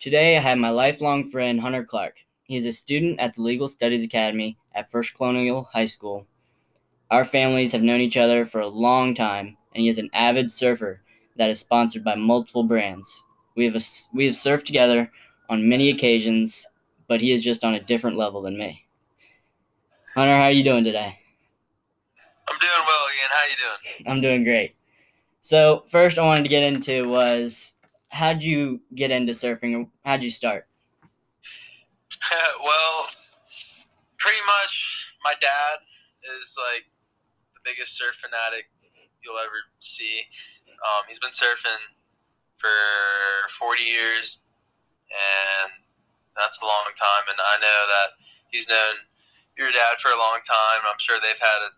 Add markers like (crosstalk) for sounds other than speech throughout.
Today, I have my lifelong friend, Hunter Clark. He is a student at the Legal Studies Academy at First Colonial High School. Our families have known each other for a long time, and he is an avid surfer that is sponsored by multiple brands. We have, we have surfed together on many occasions, but he is just on a different level than me. Hunter, how are you doing today? I'm doing well, Ian. How are you doing? I'm doing great. So first, I wanted to get into was how'd you get into surfing? How'd you start? (laughs) well, pretty much, my dad is like the biggest surf fanatic you'll ever see. Um, he's been surfing for 40 years, and that's a long time. And I know that he's known your dad for a long time. I'm sure they've had a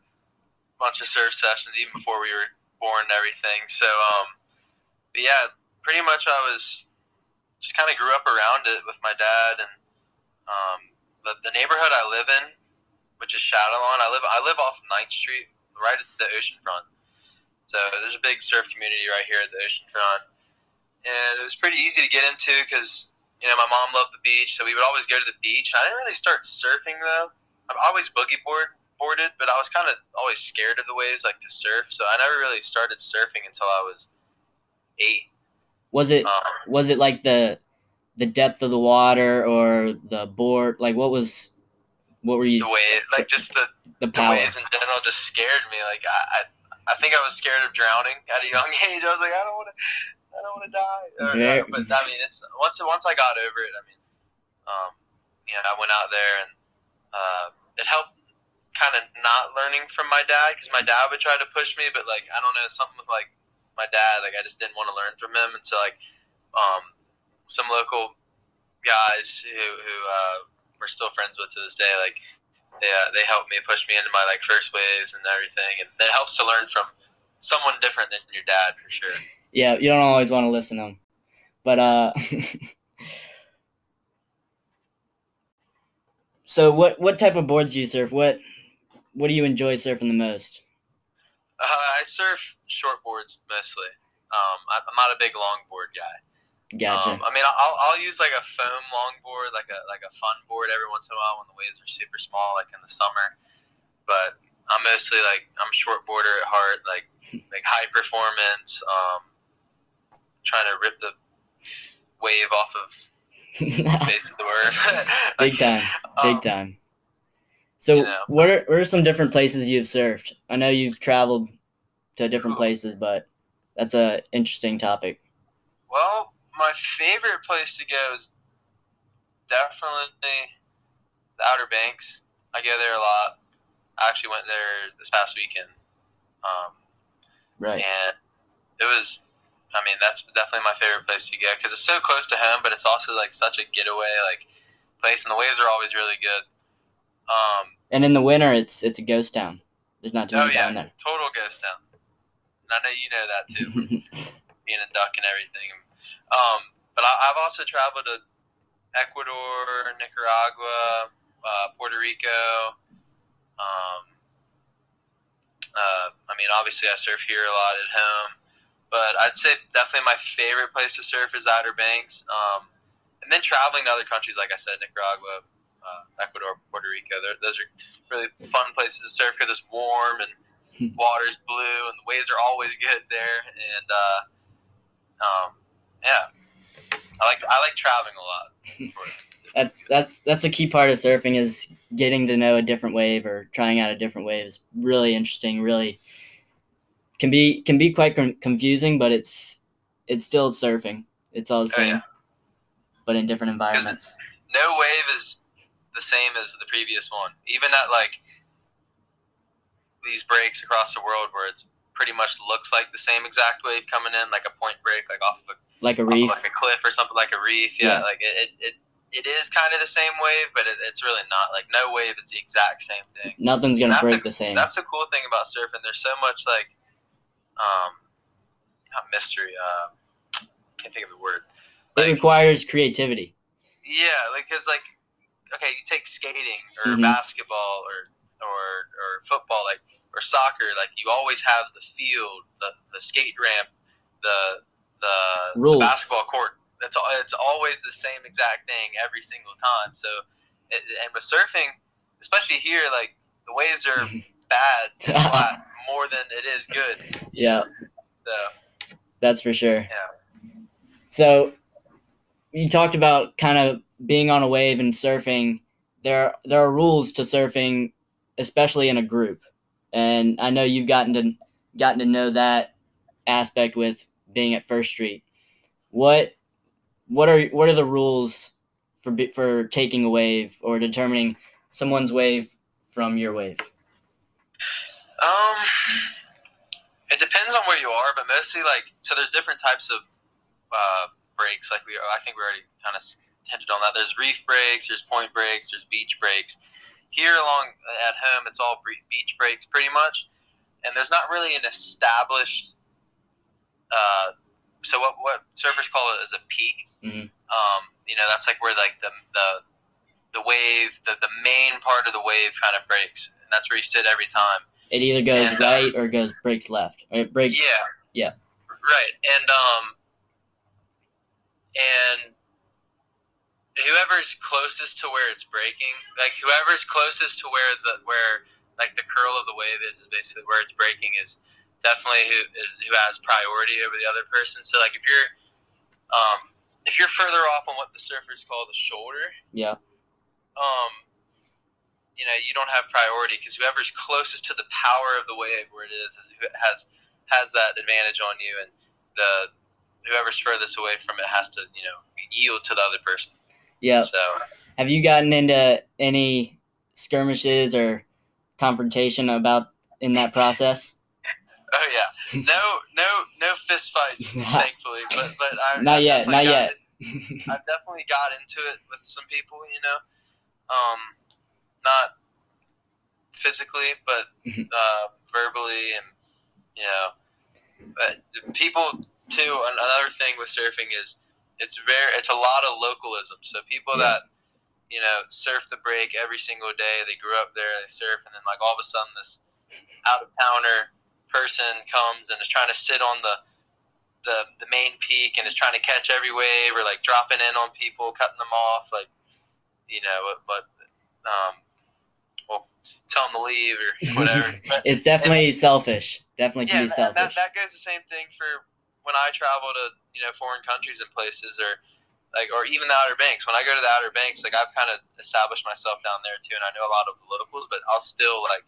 bunch of surf sessions even before we were born and everything. So, um, but yeah, pretty much I was just kind of grew up around it with my dad and um, the, the neighborhood I live in, which is Shadowlawn. I live I live off 9th Street, right at the ocean front. So there's a big surf community right here at the ocean front, and it was pretty easy to get into because you know my mom loved the beach, so we would always go to the beach. I didn't really start surfing though. I've always boogie board boarded, but I was kind of always scared of the waves, like to surf. So I never really started surfing until I was eight. Was it um, was it like the the depth of the water or the board? Like what was what were you? The wave, like just the the, power. the waves in general, just scared me. Like I, I I think I was scared of drowning at a young (laughs) age. I was like, I don't want to, I don't want to die. Or, Very, but I mean, it's once once I got over it. I mean, um, you know, I went out there and uh, it helped kind of not learning from my dad because my dad would try to push me, but like I don't know something with like my dad, like I just didn't want to learn from him, and so like um, some local guys who who uh, we're still friends with to this day, like they uh, they helped me push me into my like first waves and everything, and it helps to learn from someone different than your dad for sure. Yeah, you don't always want to listen to them, but uh. (laughs) so what what type of boards do you surf? What what do you enjoy surfing the most? Uh, I surf shortboards mostly. Um, I'm not a big longboard guy. Gotcha. Um, I mean, I'll, I'll use like a foam longboard, like a like a fun board every once in a while when the waves are super small, like in the summer. But I'm mostly like I'm a shortboarder at heart, like (laughs) like high performance. Um, trying to rip the wave off of the base of the word. (laughs) big time, big um, time. So, you know. what are what are some different places you've surfed? I know you've traveled to different places, but that's a interesting topic. Well, my favorite place to go is definitely the Outer Banks. I go there a lot. I actually went there this past weekend. Um, right. And it was, I mean, that's definitely my favorite place to go because it's so close to home, but it's also like such a getaway like place, and the waves are always really good. Um, and in the winter, it's it's a ghost town. There's not too oh, many yeah, down there. Total ghost town. I know you know that too, (laughs) being a duck and everything. Um, but I, have also traveled to Ecuador, Nicaragua, uh, Puerto Rico. Um, uh, I mean, obviously, I surf here a lot at home, but I'd say definitely my favorite place to surf is Outer Banks. Um, and then traveling to other countries, like I said, Nicaragua, uh, Ecuador, Puerto Rico. Those are really fun places to surf because it's warm and water's blue and the waves are always (laughs) good there. And uh, um, yeah, I like I like traveling a lot. (laughs) that's that's that's a key part of surfing is getting to know a different wave or trying out a different wave is really interesting. Really can be can be quite confusing, but it's it's still surfing. It's all the same, oh, yeah. but in different environments. No wave is the same as the previous one. Even at like these breaks across the world where it's pretty much looks like the same exact wave coming in, like a point break, like off of a like a reef, like a cliff or something, like a reef. Yeah, yeah. like it, it, it is kind of the same wave, but it, it's really not. Like no wave is the exact same thing. Nothing's gonna break the same. That's the cool thing about surfing. There's so much like, um, not mystery. Uh, can't think of the word. Like, it requires creativity. Yeah, like because like okay, you take skating or mm-hmm. basketball or, or or football, like or soccer, like you always have the field, the, the skate ramp, the the, the basketball court. It's al- it's always the same exact thing every single time. So, it, and with surfing, especially here, like the waves are (laughs) bad flat (laughs) more than it is good. Yeah, So that's for sure. yeah, So you talked about kind of being on a wave and surfing. There there are rules to surfing, especially in a group. And I know you've gotten to gotten to know that aspect with being at First Street. What what are what are the rules for for taking a wave or determining someone's wave from your wave? um, it depends on where you are, but mostly like so. There's different types of uh, breaks. Like we, I think we already kind of hinted on that. There's reef breaks, there's point breaks, there's beach breaks. Here along at home, it's all beach breaks pretty much, and there's not really an established. Uh, so what what surfers call it is a peak. Mhm. Um, you know, that's like where like the the the wave, the the main part of the wave kind of breaks, and that's where you sit every time. It either goes And, uh, right or goes breaks left. Or it breaks. Yeah. Yeah. Right. And um and whoever's closest to where it's breaking, like whoever's closest to where the where like the curl of the wave is is basically where it's breaking is definitely who is who has priority over the other person. So like if you're um if you're further off on what the surfers call the shoulder, Yeah. um, you know, you don't have priority because whoever's closest to the power of the wave where it is, is who has has that advantage on you, and the whoever's furthest away from it has to, you know, yield to the other person. Yeah. So, Have you gotten into any skirmishes or confrontation about in that process? (laughs) oh yeah, no, no, no fist fights, (laughs) thankfully, but but I Not I've yet, not yet. in- I've definitely got into it with some people, you know, um, not physically, but Mhm. uh, verbally, and you know, but people too. Another thing with surfing is it's very it's a lot of localism. So people Yeah. that you know surf the break every single day, they grew up there, they surf, and then like all of a sudden this out of towner person comes and is trying to sit on the the the main peak and is trying to catch every wave or like dropping in on people, cutting them off, like you know, but um, well, tell them to leave or (laughs) whatever. But it's definitely selfish. Definitely can yeah, be that, selfish. that, that goes the same thing for when I travel to you know foreign countries and places or like or even the Outer Banks. When I go to the Outer Banks, like I've kind of established myself down there too, and I know a lot of the locals, but I'll still like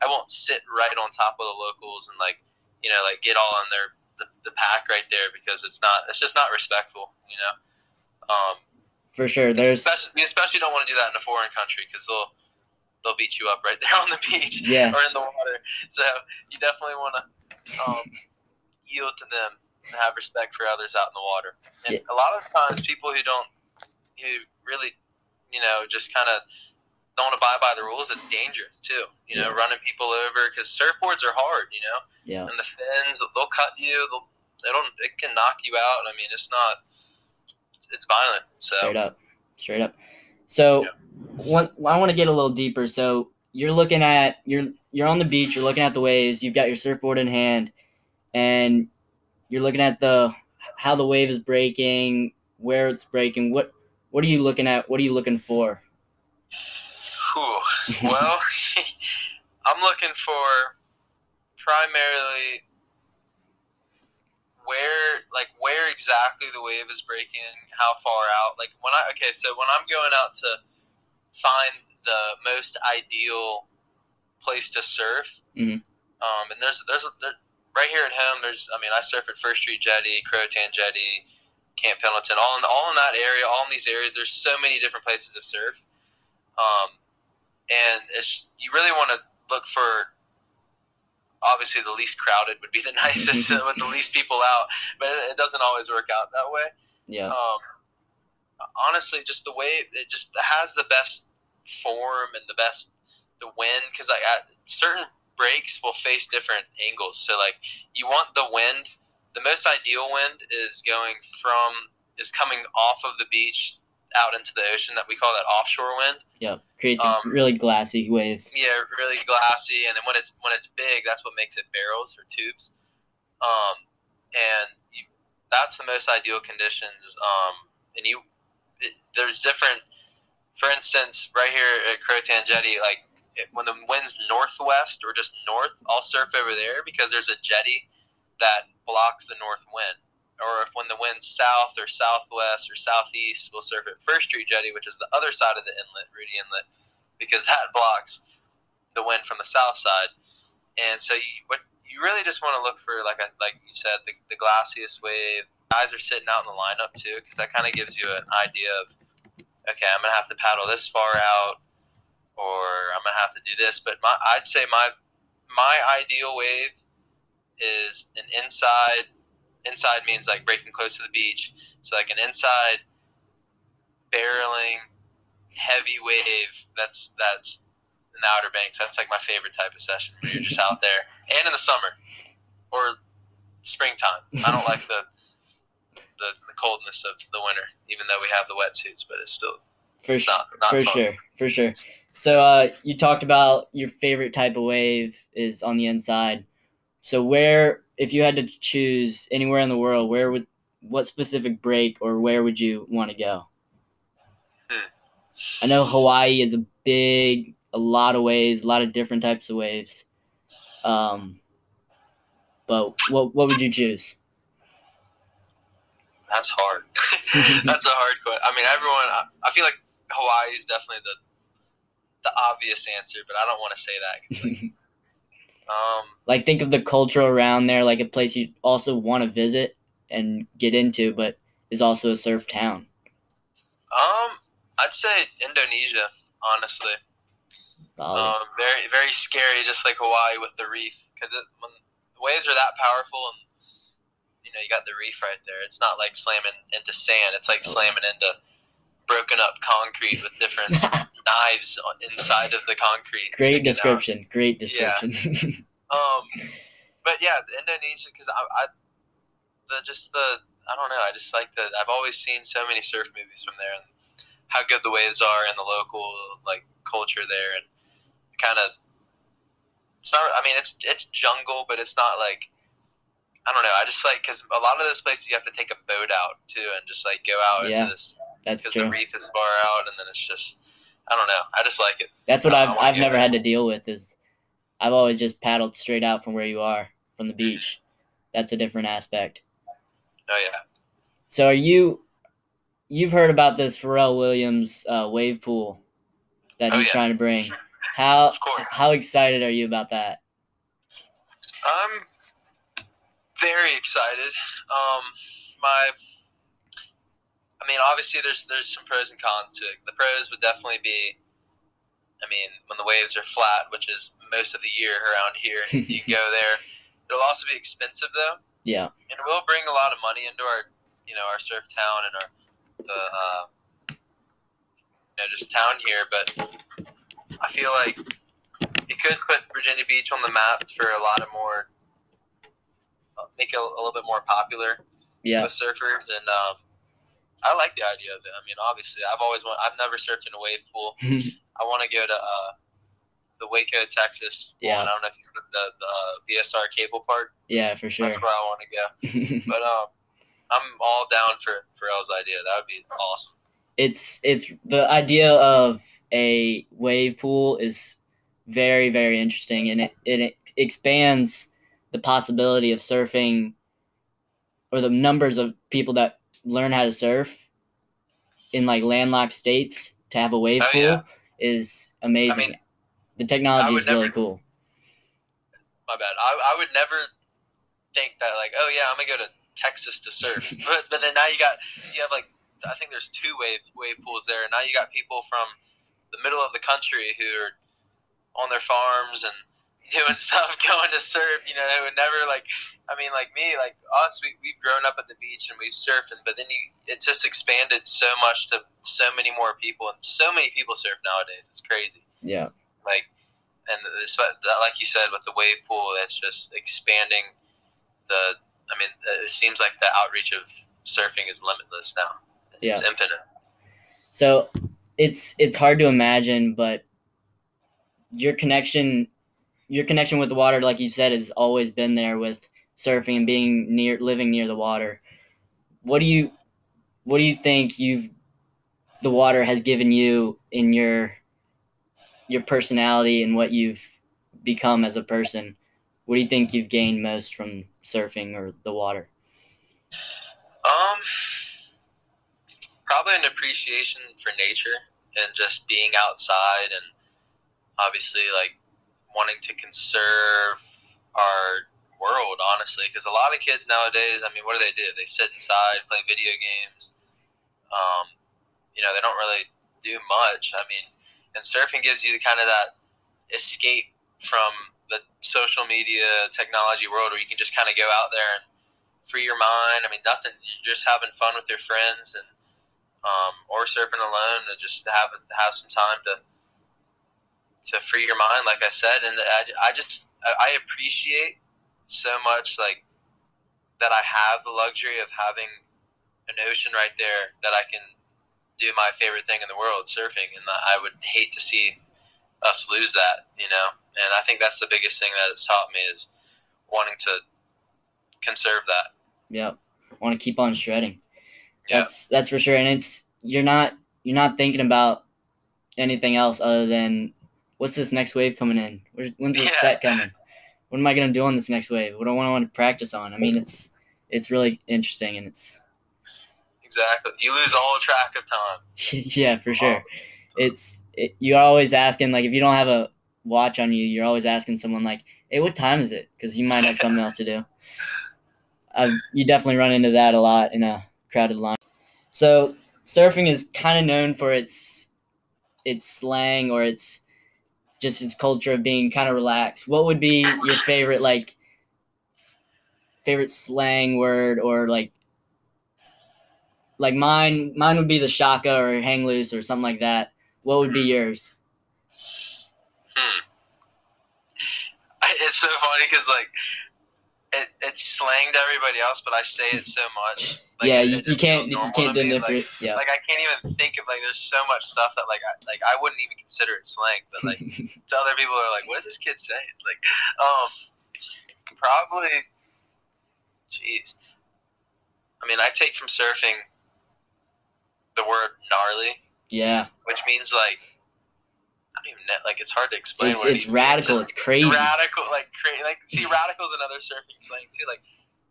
I won't sit right on top of the locals and like you know like get all on their the, the pack right there because it's not it's just not respectful, you know. Um, For sure. There's especially, you especially don't want to do that in a foreign country because they'll they'll beat you up right (laughs) there on the beach Yeah. or in the water. So you definitely want to um, yield to them and have respect for others out in the water. And Yeah. a lot of times, people who don't who really you know just kind of don't abide by the rules, it's dangerous too. You know, Yeah. running people over because surfboards are hard. You know, yeah. and the fins they'll cut you. They'll they don't it can knock you out. I mean, it's not it's violent. So Straight up. Straight up. So Yeah. one I want to get a little deeper. So you're looking at you're you're on the beach, you're looking at the waves, you've got your surfboard in hand, and you're looking at the how the wave is breaking, where it's breaking. What what are you looking at? What are you looking for? (laughs) Well, (laughs) I'm looking for primarily where, like, where exactly the wave is breaking, how far out. Like when I okay, so when I'm going out to find the most ideal place to surf, Mhm. um, and there's there's a, there, right here at home. There's I mean I surf at First Street Jetty, Croatan Jetty, Camp Pendleton, all in all in that area, all in these areas. There's so many different places to surf. Um, and it's, you really want to look for obviously the least crowded would be the (laughs) nicest (laughs) with the least people out but it doesn't always work out that way Yeah. um, honestly just the way it just has the best form and the best the wind because like at certain breaks will face different angles so like you want the wind the most ideal wind is going from is coming off of the beach out into the ocean that we call that offshore wind Yeah. Creates a um, really glassy wave. yeah, really glassy, and then when it's when it's big, that's what makes it barrels or tubes. Um, and you, that's the most ideal conditions. Um, and you, it, there's different. For instance, right here at Croatan Jetty, like when the wind's northwest or just north, I'll surf over there because there's a jetty that blocks the north wind. Or if when the wind's south or southwest or southeast, we'll surf at First Street Jetty, which is the other side of the inlet, Rudee Inlet, because that (laughs) blocks the wind from the south side. And so you, what you really just want to look for, like I, like you said, the, the glassiest wave. Guys are sitting out in the lineup too, because that kind of gives you an idea of, okay, I'm gonna have to paddle this far out, or I'm gonna have to do this. But my, I'd say my my ideal wave is an inside. Inside means like breaking close to the beach, so like an inside barreling heavy wave. That's that's in the Outer Banks. That's like my favorite type of session. Where you're just (laughs) out there, and in the summer or springtime. I don't like the, the the coldness of the winter, even though we have the wetsuits, but it's still For it's not, not for fun. sure. For sure. So uh, you talked about your favorite type of wave is on the inside. So where, if you had to choose anywhere in the world, where would, what specific break or where would you want to go? Hmm. I know Hawaii is a big, a lot of waves, a lot of different types of waves. Um, but what what would you choose? That's hard. (laughs) (laughs) That's a hard question. I mean, everyone. I, I feel like Hawaii is definitely the the obvious answer, but I don't want to say that. like, (laughs) um, like think of the culture around there, like a place you also want to visit and get into, but is also a surf town. um, I'd say Indonesia. Honestly, Bali. um, very very scary, just like Hawaii with the reef, because when the waves are that powerful and you know you got the reef right there. It's not like slamming into sand. It's like Oh. slamming into broken up concrete with different (laughs) knives inside of the concrete. Great sticking out. description. Great Yeah. description. (laughs) Um, but yeah, the Indonesia because I, I, the just the I don't know. I just like that. I've always seen so many surf movies from there and how good the waves are and the local like culture there and kind of. It's not. I mean, it's it's jungle, but it's not like. I don't know. I just like because a lot of those places you have to take a boat out too and just like go out Yeah, into this That's because true. the reef is far out and then it's just. I don't know. I just like it. That's what I've I've never there. had to deal with is I've always just paddled straight out from where you are from the beach. That's a different aspect. Oh yeah. So are you you've heard about this Pharrell Williams uh, wave pool that Oh, he's yeah. trying to bring. (laughs) How Of how excited are you about that? I'm very excited. Um, my, I mean, obviously, there's there's some pros and cons to it. The pros would definitely be, I mean, when the waves are flat, which is most of the year around here, (laughs) you go there. It'll also be expensive though, Yeah. and it will bring a lot of money into our, you know, our surf town and our, the, uh, you know, just town here. But I feel like it could put Virginia Beach on the map for a lot of more, uh, make it a, a little bit more popular Yeah. with surfers, and um, I like the idea of it. I mean, obviously, I've always want, I've never surfed in a wave pool. (laughs) I want to go to uh, the Waco, Texas. one. Yeah. I don't know if you said the the BSR Cable Park. yeah, for sure. That's where I want to go. (laughs) But um, I'm all down for Pharrell's idea. That would be awesome. it's it's the idea of a wave pool is very very interesting and it, it expands the possibility of surfing or the numbers of people that learn how to surf in like landlocked states to have a wave Oh, pool yeah. is amazing. I mean, the technology is really cool. My bad. I, I would never think that like, oh yeah, I'm gonna go to Texas to surf. (laughs) but but then now you got you have like I think there's two wave wave pools there. And now you got people from the middle of the country who are on their farms and (laughs) doing stuff, (laughs) going to surf. You know, they would never like. I mean, like me, like us, we we've grown up at the beach and we've surfed, but then you it's just expanded so much to so many more people, and so many people surf nowadays. It's crazy Yeah. like and this, like you said with the wave pool that's just expanding the i mean it seems like the outreach of surfing is limitless now it's Yeah. infinite So it's it's hard to imagine, but your connection your connection with the water, like you said, has always been there with surfing and being near living near the water. what do you what do you think you've the water has given you in your your personality and what you've become as a person? What do you think you've gained most from surfing or the water? Um, probably an appreciation for nature and just being outside and obviously like wanting to conserve our world honestly because a lot of kids nowadays i mean what do they do? They sit inside play video games um, you know they don't really do much. I mean and surfing gives you kind of that escape from the social media technology world where you can just kind of go out there and free your mind. I mean nothing you're just having fun with your friends and um, or surfing alone to just have have some time to to free your mind like i said and i, I just i appreciate so much like that I have the luxury of having an ocean right there that I can do my favorite thing in the world, surfing, and I would hate to see us lose that, you know. And I think that's the biggest thing that it's taught me is wanting to conserve that. Yep, want to keep on shredding. Yep. That's that's for sure, and it's you're not you're not thinking about anything else other than what's this next wave coming in? When's this yeah. set coming? what am I gonna do on this next wave? What do I want to practice on? I mean, it's it's really interesting and it's exactly you lose all track of time. (laughs) yeah, for sure. It's it, you're always asking like if you don't have a watch on you, you're always asking someone like, "Hey, what time is it?" Because you might have (laughs) something else to do. I've, you definitely run into that a lot in a crowded line. So surfing is kind of known for its its slang or its just its culture of being kind of relaxed. What would be your favorite like favorite slang word or like like mine mine would be the shaka or hang loose or something like that. What would be yours? Hmm. It's so funny because like it, it's slang to everybody else, but I say it so much. Like, yeah, you, you can't you can't differentiate. Like, yeah, like I can't even think of like there's so much stuff that like I like I wouldn't even consider it slang, but like (laughs) to other people are like, what is this kid saying? Like, um, probably, jeez. I mean, I take from surfing the word gnarly. Yeah. Which means like don't even know. Like it's hard to explain. It's, it's radical. It's, crazy. Radical, like crazy. Like see, radical is another surfing slang too. Like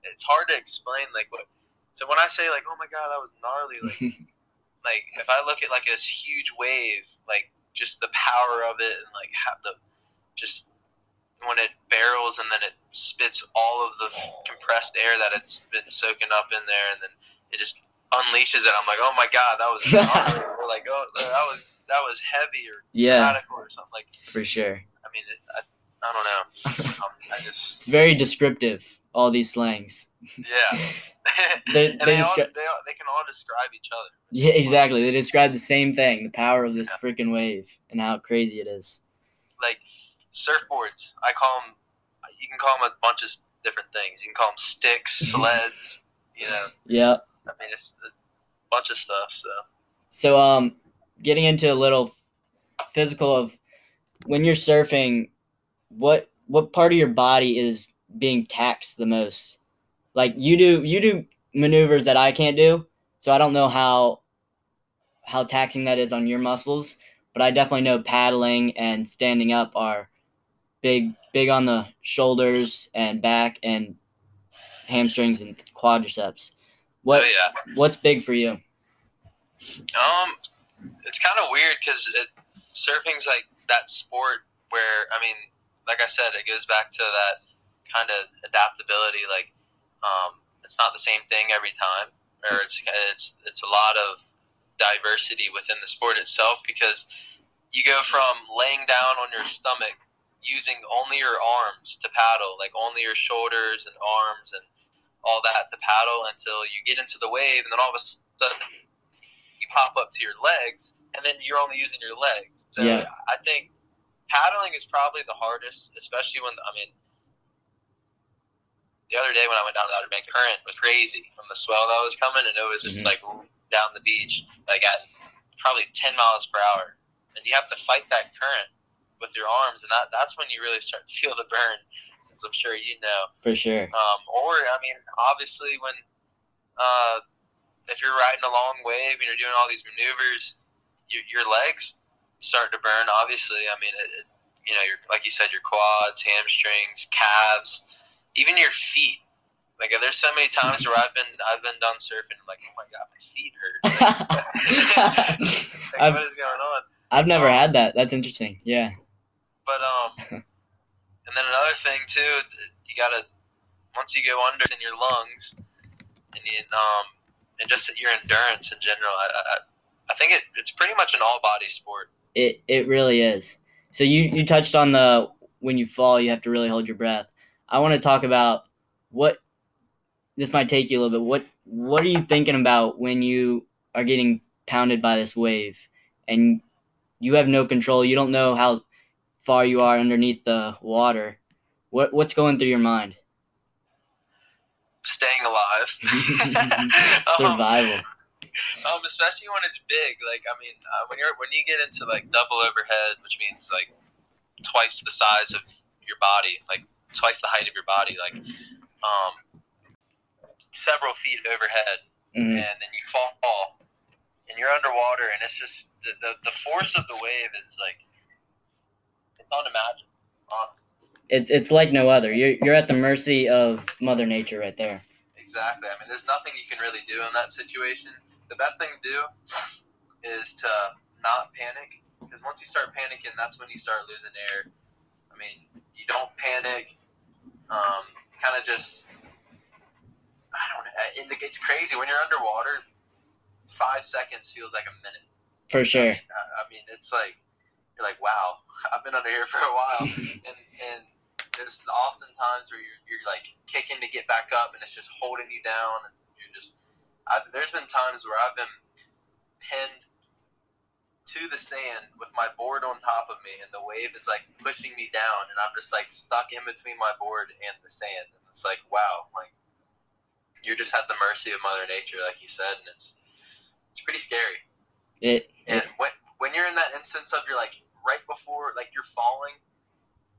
it's hard to explain. Like what. So when I say like, oh my god, that was gnarly. Like, (laughs) like if I look at like this huge wave, like just the power of it, and like have the just when it barrels and then it spits all of the compressed air that it's been soaking up in there, and then it just unleashes it. I'm like, oh my god, that was (laughs) gnarly. like, oh, that was that was heavy or yeah. radical or something like. For sure. I mean, it, I, I don't know. (laughs) um, I just. It's very descriptive. All these slangs. Yeah. (laughs) (laughs) they, they, they, all, they, all, they, can all describe each other. Yeah, exactly. They describe the same thing: the power of this yeah. freaking wave and how crazy it is. Like surfboards, I call them. You can call them a bunch of different things. You can call them sticks, sleds. you know. Yeah. I mean, it's a bunch of stuff. So. So um, getting into a little physical of when you're surfing, what what part of your body is being taxed the most? Like you do you do maneuvers that I can't do, so I don't know how how taxing that is on your muscles, but I definitely know paddling and standing up are big big on the shoulders and back and hamstrings and quadriceps. What oh, yeah. what's big for you? Um it's kind of weird because surfing's like that sport where I mean, like I said, it goes back to that kind of adaptability. Like, um, it's not the same thing every time, or it's it's it's a lot of diversity within the sport itself because you go from laying down on your stomach using only your arms to paddle, like only your shoulders and arms and all that to paddle until you get into the wave, and then all of a sudden pop up to your legs, and then you're only using your legs. So yeah. I think paddling is probably the hardest, especially when I mean the other day when I went down the Outer Bank Current was crazy from the swell that was coming, and it was just mm-hmm. like down the beach, like at probably 10 miles per hour, and you have to fight that current with your arms, and that that's when you really start to feel the burn, as I'm sure you know. For sure. Um, or I mean, obviously when uh, if you're riding a long wave and you're doing all these maneuvers, your, your legs start to burn. Obviously, I mean, it, it, you know, your, like you said, your quads, hamstrings, calves, even your feet. Like there's so many times where I've been I've been done surfing like oh my god my feet hurt. (laughs) like, (laughs) I've- what is going on? I've never Um, had that. That's interesting. Yeah. But um, (laughs) and then another thing too, you gotta once you go under in your lungs, and you um, and just your endurance in general. I I, I think it, it's pretty much an all body sport. It it really is. So you you touched on the when you fall, you have to really hold your breath. I want to talk about what this might take you a little bit. What what are you thinking about when you are getting pounded by this wave and you have no control? You don't know how far you are underneath the water. What what's going through your mind? Staying alive. (laughs) (laughs) Um, Survival. Um, especially when it's big. Like I mean, uh, when you're when you get into like double overhead, which means like twice the size of your body, like twice the height of your body, like um, several feet overhead, Mhm. and then you fall, and you're underwater, and it's just the the, the force of the wave is like it's unimaginable. honestly. It's it's like no other. You're you're at the mercy of Mother Nature right there. Exactly. I mean, there's nothing you can really do in that situation. The best thing to do is to not panic, because once you start panicking, that's when you start losing air. I mean, you don't panic. Um, kind of just, I don't know. It, it's crazy when you're underwater. Five seconds feels like a minute. For sure. I, I mean, it's like you're like, wow, (laughs) I've been under here for a while, (laughs) and and there's often times where you're, you're like kicking to get back up, and it's just holding you down, and you're just. I, there's been times where I've been pinned to the sand with my board on top of me, and the wave is like pushing me down, and I'm just like stuck in between my board and the sand, and it's like, wow, like you're just at the mercy of Mother Nature, like you said, and it's it's pretty scary. It, And when when you're in that instance of you're like right before like you're falling,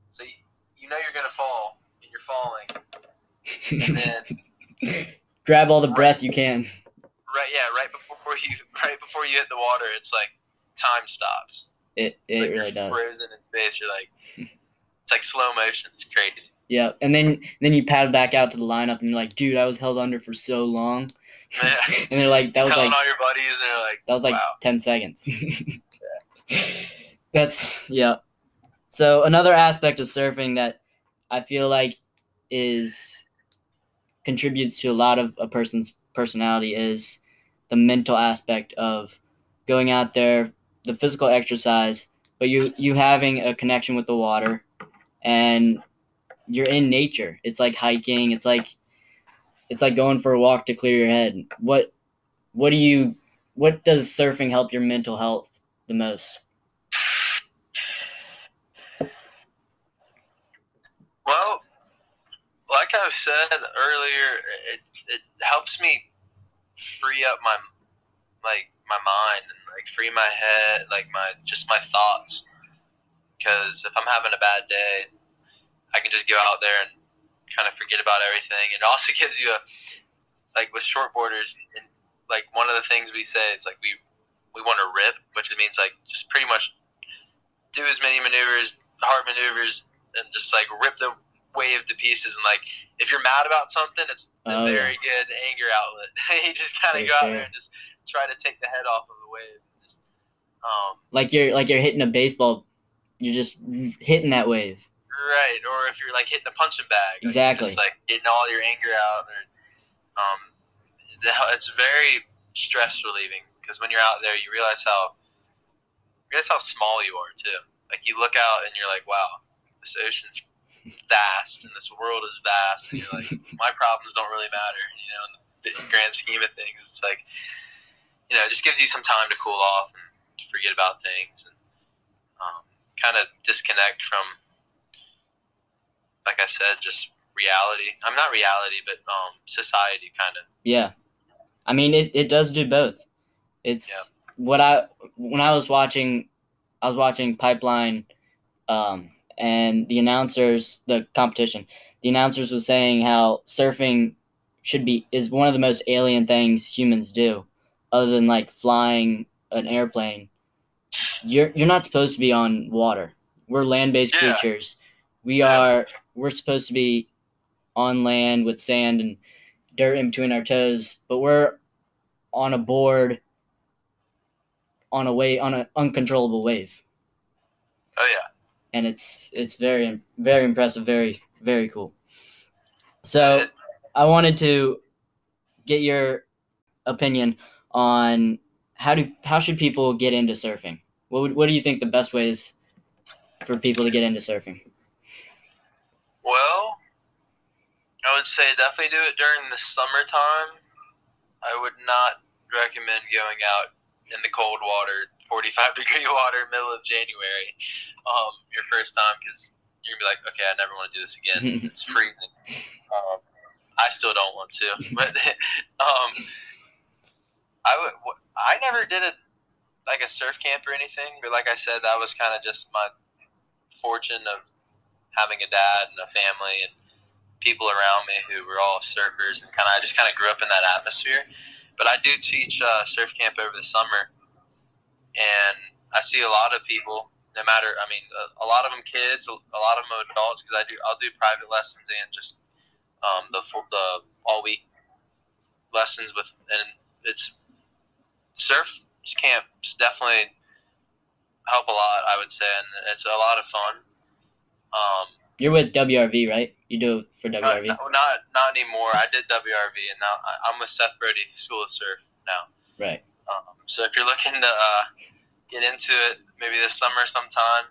so you, you know you're gonna fall and you're falling, and (laughs) then grab all the breath you can. right yeah right before you (laughs) right before you hit the water, it's like time stops. It it like really you're does. frozen in space. You're like (laughs) it's like slow motion. It's crazy. Yeah, and then then you paddle back out to the lineup and you're like, dude, I was held under for so long. Yeah. and they're like, that was Telling like all your buddies, and they're like, that was like wow. ten seconds. yeah. That's yeah. So another aspect of surfing that I feel like is contributes to a lot of a person's personality is the mental aspect of going out there, the physical exercise, but you you having a connection with the water and you're in nature. It's like hiking, it's like it's like going for a walk to clear your head. What what do you what does surfing help your mental health the most? Well, like I said earlier, it, it helps me free up my like my mind and like free my head, like my just my thoughts. Because if I'm having a bad day, I can just go out there and kind of forget about everything. It also (laughs) gives you a like with shortboarders, and like one of the things we say is like we we want to rip, which means like just pretty much do as many maneuvers, hard maneuvers, and just like rip the wave to pieces. And like if you're mad about something, it's a Oh, very good anger outlet. (laughs) you just kind of go out there and just try to take the head off of the wave. Just, um, Like you're like you're hitting a baseball, you're just hitting that wave. Right, or if you're like hitting a punching bag, like, Exactly. just like getting all your anger out. Or, um, (laughs) it's very stress relieving because when you're out there, you realize how you realize how small you are too. Like you look out and you're like, wow, this ocean's vast and this world is vast. And you're like, (laughs) my problems don't really matter, you know, in the big grand scheme of things. It's like, you know, it just gives you some time to cool off and forget about things and um, kind of disconnect from like I said, just reality. I'm not reality, but um, society kind of. Yeah. I mean it, it does do both. It's Yeah. what I when I was watching I was watching Pipeline um and the announcers the competition, the announcers was saying how surfing should be is one of the most alien things humans do, other than like flying an airplane. You're you're not supposed to be on water. We're land-based Yeah. creatures. We Yeah. are we're supposed to be on land with sand and dirt in between our toes, but we're on a board on a way on an uncontrollable wave. Oh yeah. And it's it's very very impressive, very very cool. So I wanted to get your opinion on how do how should people get into surfing? What would, what do you think the best way is for people to get into surfing? Well, I would say definitely do it during the summertime. I would not recommend going out in the cold water, 45 (laughs) degree water, middle of January, um, your first time, because you're gonna be like, okay, I never want to do this again. (laughs) it's freezing. Um, I still don't want to, (laughs) but um, I would. I never did a like a surf camp or anything, but like I said, that was kind of just my fortune of having a dad and a family and people around me who were all surfers and kind of I just kind of grew up in that atmosphere. But I do teach uh, surf camp over the summer, and I see a lot of people. No matter, I mean, a, a lot of them kids, a, a lot of them adults, because I do I'll do private lessons and just um, the full- the all week lessons with, and it's surf camps definitely help a lot. I would say, and it's a lot of fun. Um, You're with WRV, right? You do for WRV. no, not not anymore. I did WRV, and now I- I'm with Seth Broudy School of Surf now. Right. So if you're looking to uh, get into it, maybe this summer sometime,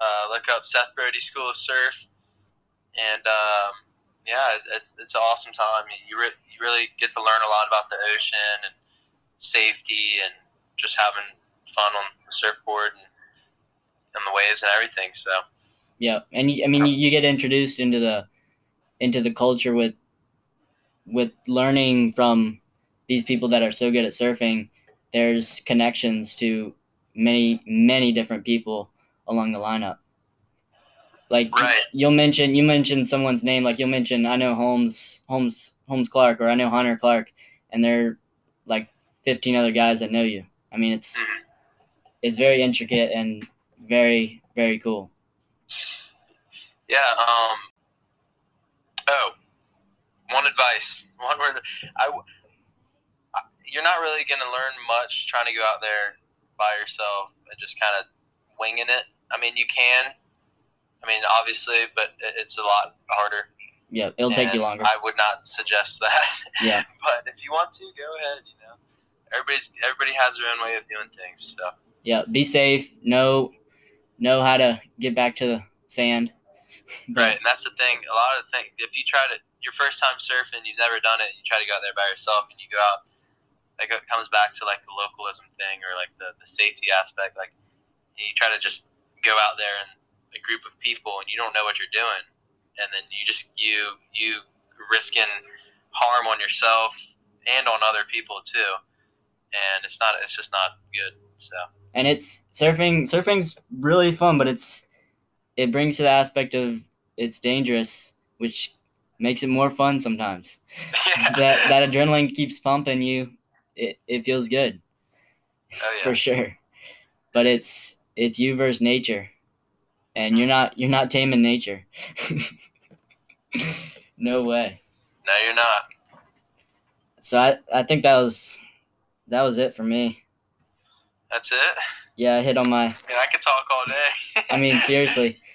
uh, look up Seth Broudy School of Surf, and um, yeah, it, it's an awesome time. You re- you really get to learn a lot about the ocean and safety and just having fun on the surfboard and, and the waves and everything. So Yeah, and I mean, you get introduced into the into the culture with with learning from these people that are so good at surfing. There's connections to many many different people along the lineup. Like Right. you'll mention you mentioned someone's name, like you'll mention I know Holmes Holmes Holmes Clark or I know Hunter Clark, and they're like 15 other guys that know you. I mean, it's Mhm. it's very intricate and very very cool. Yeah. Um. Oh, one advice. One word. I. You're not really going to learn much trying to go out there by yourself and just kind of winging it. I mean, you can. I mean, obviously, but it's a lot harder. Yeah, it'll take you longer. I would not suggest (laughs) that. Yeah. (laughs) but if you want to, go ahead. You know, everybody's everybody has their own way of doing things. So. yeah, be safe. Know know how to get back to the sand. (laughs) Right, and that's the thing. A lot of the thing, if you try to, your first time surfing, you've never done it, you try to go out there by yourself, and you go out, like it comes back to like the localism thing or like the, the safety aspect. Like you try to just go out there and a group of people, and you don't know what you're doing, and then you just you you risking harm on yourself and on other people too, and it's not it's just not good. So And it's surfing. Surfing's really fun, but it's it brings to the aspect of it's dangerous, which makes it more fun sometimes. (laughs) that that adrenaline keeps pumping you. It it feels good. Oh, yeah. For sure. But it's it's you versus nature. And you're not you're not taming nature. (laughs) no way. no, you're not. So I, I think that was that was it for me. That's it. Yeah, I hit on my I mean, I could talk all day. I mean seriously. (laughs)